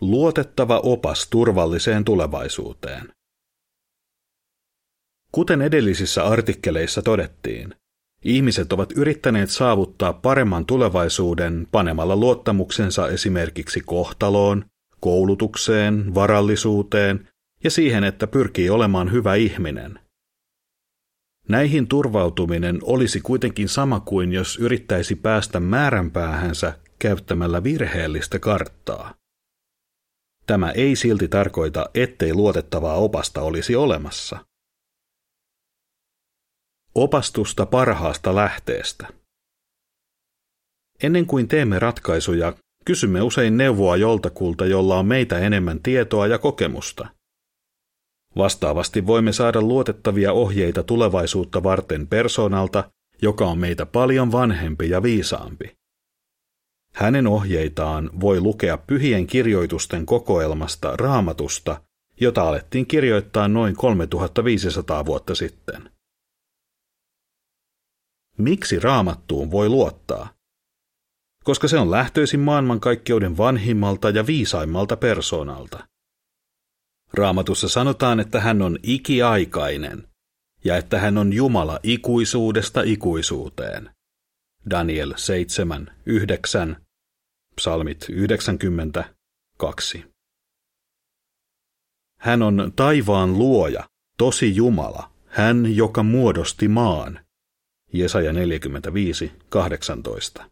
Luotettava opas turvalliseen tulevaisuuteen. Kuten edellisissä artikkeleissa todettiin, ihmiset ovat yrittäneet saavuttaa paremman tulevaisuuden panemalla luottamuksensa esimerkiksi kohtaloon, koulutukseen, varallisuuteen ja siihen, että pyrkii olemaan hyvä ihminen. Näihin turvautuminen olisi kuitenkin sama kuin jos yrittäisi päästä määränpäähänsä käyttämällä virheellistä karttaa. Tämä ei silti tarkoita, ettei luotettavaa opasta olisi olemassa. Opastusta parhaasta lähteestä. Ennen kuin teemme ratkaisuja, kysymme usein neuvoa joltakulta, jolla on meitä enemmän tietoa ja kokemusta. Vastaavasti voimme saada luotettavia ohjeita tulevaisuutta varten persoonalta, joka on meitä paljon vanhempi ja viisaampi. Hänen ohjeitaan voi lukea pyhien kirjoitusten kokoelmasta raamatusta, jota alettiin kirjoittaa noin 3500 vuotta sitten. Miksi raamattuun voi luottaa? Koska se on lähtöisin maailmankaikkeuden vanhimmalta ja viisaimmalta persoonalta. Raamatussa sanotaan, että hän on ikiaikainen ja että hän on Jumala ikuisuudesta ikuisuuteen. Daniel 7, 9, psalmit 90, 2. Hän on taivaan luoja, tosi Jumala, hän, joka muodosti maan. Jesaja 45, 18.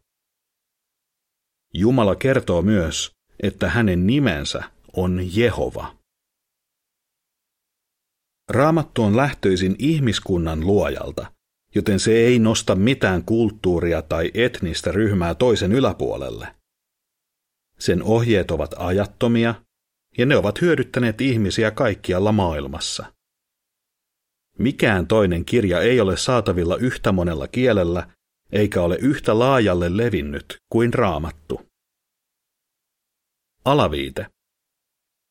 Jumala kertoo myös, että hänen nimensä on Jehova. Raamattu on lähtöisin ihmiskunnan luojalta, joten se ei nosta mitään kulttuuria tai etnistä ryhmää toisen yläpuolelle. Sen ohjeet ovat ajattomia, ja ne ovat hyödyttäneet ihmisiä kaikkialla maailmassa. Mikään toinen kirja ei ole saatavilla yhtä monella kielellä, eikä ole yhtä laajalle levinnyt kuin raamattu. Alaviite.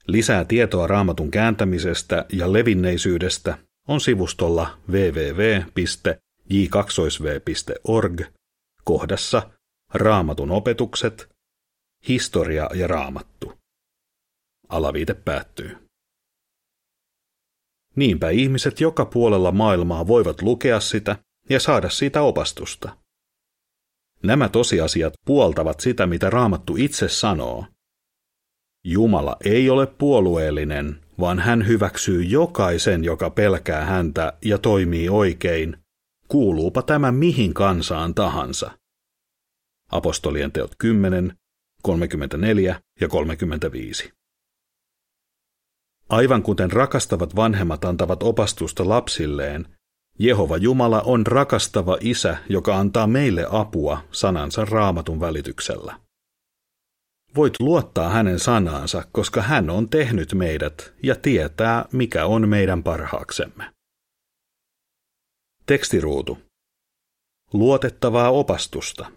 Lisää tietoa raamatun kääntämisestä ja levinneisyydestä on sivustolla www.j2v.org kohdassa Raamatun opetukset, historia ja raamattu. Alaviite päättyy. Niinpä ihmiset joka puolella maailmaa voivat lukea sitä ja saada siitä opastusta. Nämä tosiasiat puoltavat sitä, mitä raamattu itse sanoo, Jumala ei ole puolueellinen, vaan hän hyväksyy jokaisen, joka pelkää häntä ja toimii oikein, kuuluupa tämä mihin kansaan tahansa. Apostolien teot 10, 34 ja 35. Aivan kuten rakastavat vanhemmat antavat opastusta lapsilleen, Jehova Jumala on rakastava isä, joka antaa meille apua sanansa raamatun välityksellä. Voit luottaa hänen sanaansa, koska hän on tehnyt meidät ja tietää, mikä on meidän parhaaksemme. Tekstiruutu. Luotettavaa opastusta.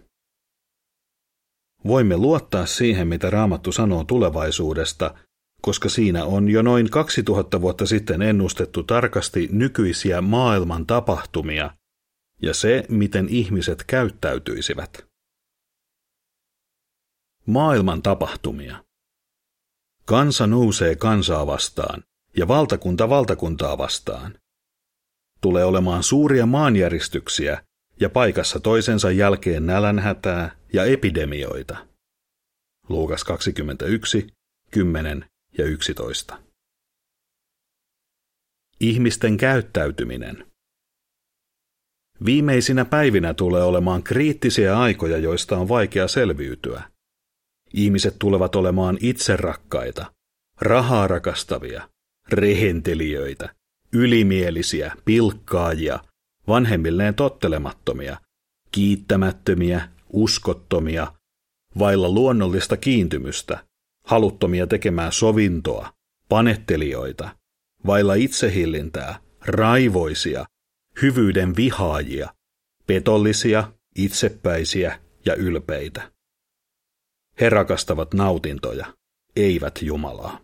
Voimme luottaa siihen, mitä Raamattu sanoo tulevaisuudesta, koska siinä on jo noin 2000 vuotta sitten ennustettu tarkasti nykyisiä maailman tapahtumia ja se, miten ihmiset käyttäytyisivät. Maailman tapahtumia. Kansa nousee kansaa vastaan ja valtakunta valtakuntaa vastaan. Tulee olemaan suuria maanjäristyksiä ja paikassa toisensa jälkeen nälänhätää ja epidemioita. Luukas 21, 10 ja 11. Ihmisten käyttäytyminen. Viimeisinä päivinä tulee olemaan kriittisiä aikoja, joista on vaikea selviytyä – Ihmiset tulevat olemaan itserakkaita, rahaa rakastavia, rehentelijöitä, ylimielisiä, pilkkaajia, vanhemmilleen tottelemattomia, kiittämättömiä, uskottomia, vailla luonnollista kiintymystä, haluttomia tekemään sovintoa, panettelijoita, vailla itsehillintää, raivoisia, hyvyyden vihaajia, petollisia, itsepäisiä ja ylpeitä. He rakastavat nautintoja, eivät Jumalaa.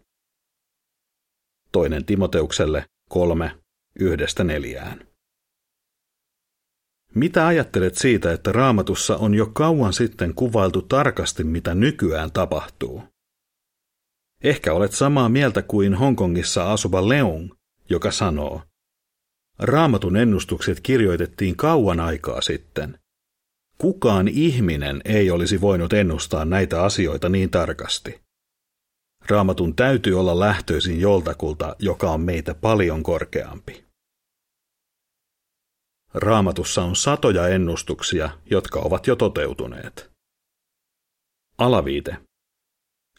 Toinen Timoteukselle kolme, yhdestä neljään. Mitä ajattelet siitä, että raamatussa on jo kauan sitten kuvailtu tarkasti, mitä nykyään tapahtuu? Ehkä olet samaa mieltä kuin Hongkongissa asuva Leung, joka sanoo, Raamatun ennustukset kirjoitettiin kauan aikaa sitten. Kukaan ihminen ei olisi voinut ennustaa näitä asioita niin tarkasti. Raamatun täytyy olla lähtöisin joltakulta, joka on meitä paljon korkeampi. Raamatussa on satoja ennustuksia, jotka ovat jo toteutuneet. Alaviite.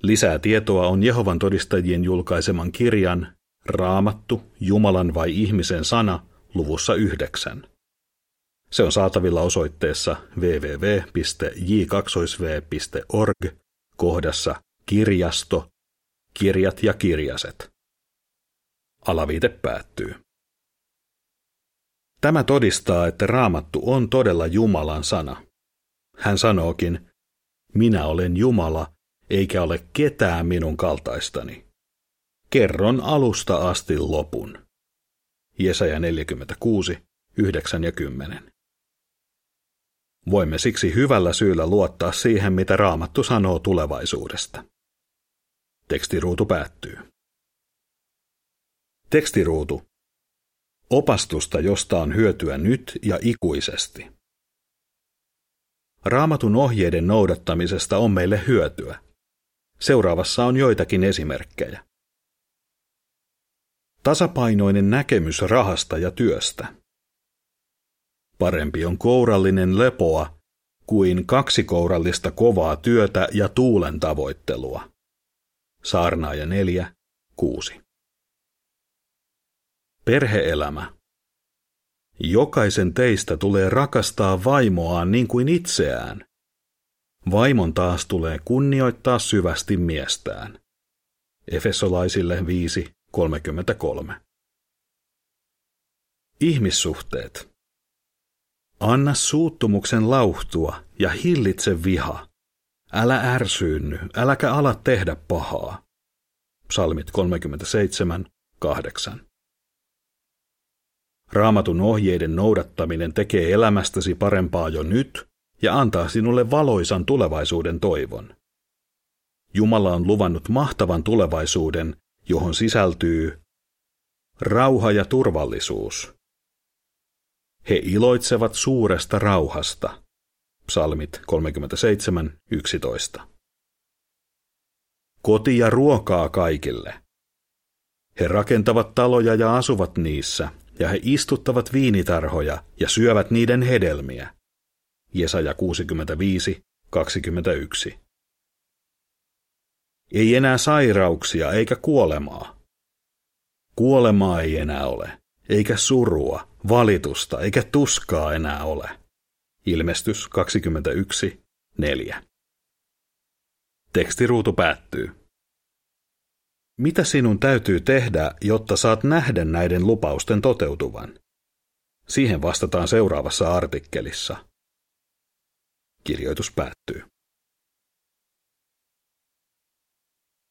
Lisää tietoa on Jehovan todistajien julkaiseman kirjan Raamattu, Jumalan vai ihmisen sana luvussa 9. Se on saatavilla osoitteessa www.j2v.org kohdassa Kirjasto, kirjat ja kirjaset. Alaviite päättyy. Tämä todistaa, että raamattu on todella Jumalan sana. Hän sanookin, minä olen Jumala, eikä ole ketään minun kaltaistani. Kerron alusta asti lopun. Jesaja 46, 9 ja 10. Voimme siksi hyvällä syyllä luottaa siihen, mitä Raamattu sanoo tulevaisuudesta. Tekstiruutu päättyy. Tekstiruutu. Opastusta, josta on hyötyä nyt ja ikuisesti. Raamatun ohjeiden noudattamisesta on meille hyötyä. Seuraavassa on joitakin esimerkkejä. Tasapainoinen näkemys rahasta ja työstä. Parempi on kourallinen lepoa kuin kaksikourallista kovaa työtä ja tuulen tavoittelua. Saarnaaja 4, 6. Perheelämä. Jokaisen teistä tulee rakastaa vaimoaan niin kuin itseään. Vaimon taas tulee kunnioittaa syvästi miestään. Efesolaisille 5, 33. Ihmissuhteet. Anna suuttumuksen lauhtua ja hillitse viha. Älä ärsyynny, äläkä ala tehdä pahaa. Psalmit 37, 8. Raamatun ohjeiden noudattaminen tekee elämästäsi parempaa jo nyt ja antaa sinulle valoisan tulevaisuuden toivon. Jumala on luvannut mahtavan tulevaisuuden, johon sisältyy rauha ja turvallisuus. He iloitsevat suuresta rauhasta. Psalmit 37.11. Koti ja ruokaa kaikille. He rakentavat taloja ja asuvat niissä, ja he istuttavat viinitarhoja ja syövät niiden hedelmiä. Jesaja 65, 21. Ei enää sairauksia eikä kuolemaa. Kuolemaa ei enää ole, eikä surua, valitusta eikä tuskaa enää ole. Ilmestys 21, 4. Tekstiruutu päättyy. Mitä sinun täytyy tehdä, jotta saat nähdä näiden lupausten toteutuvan? Siihen vastataan seuraavassa artikkelissa. Kirjoitus päättyy.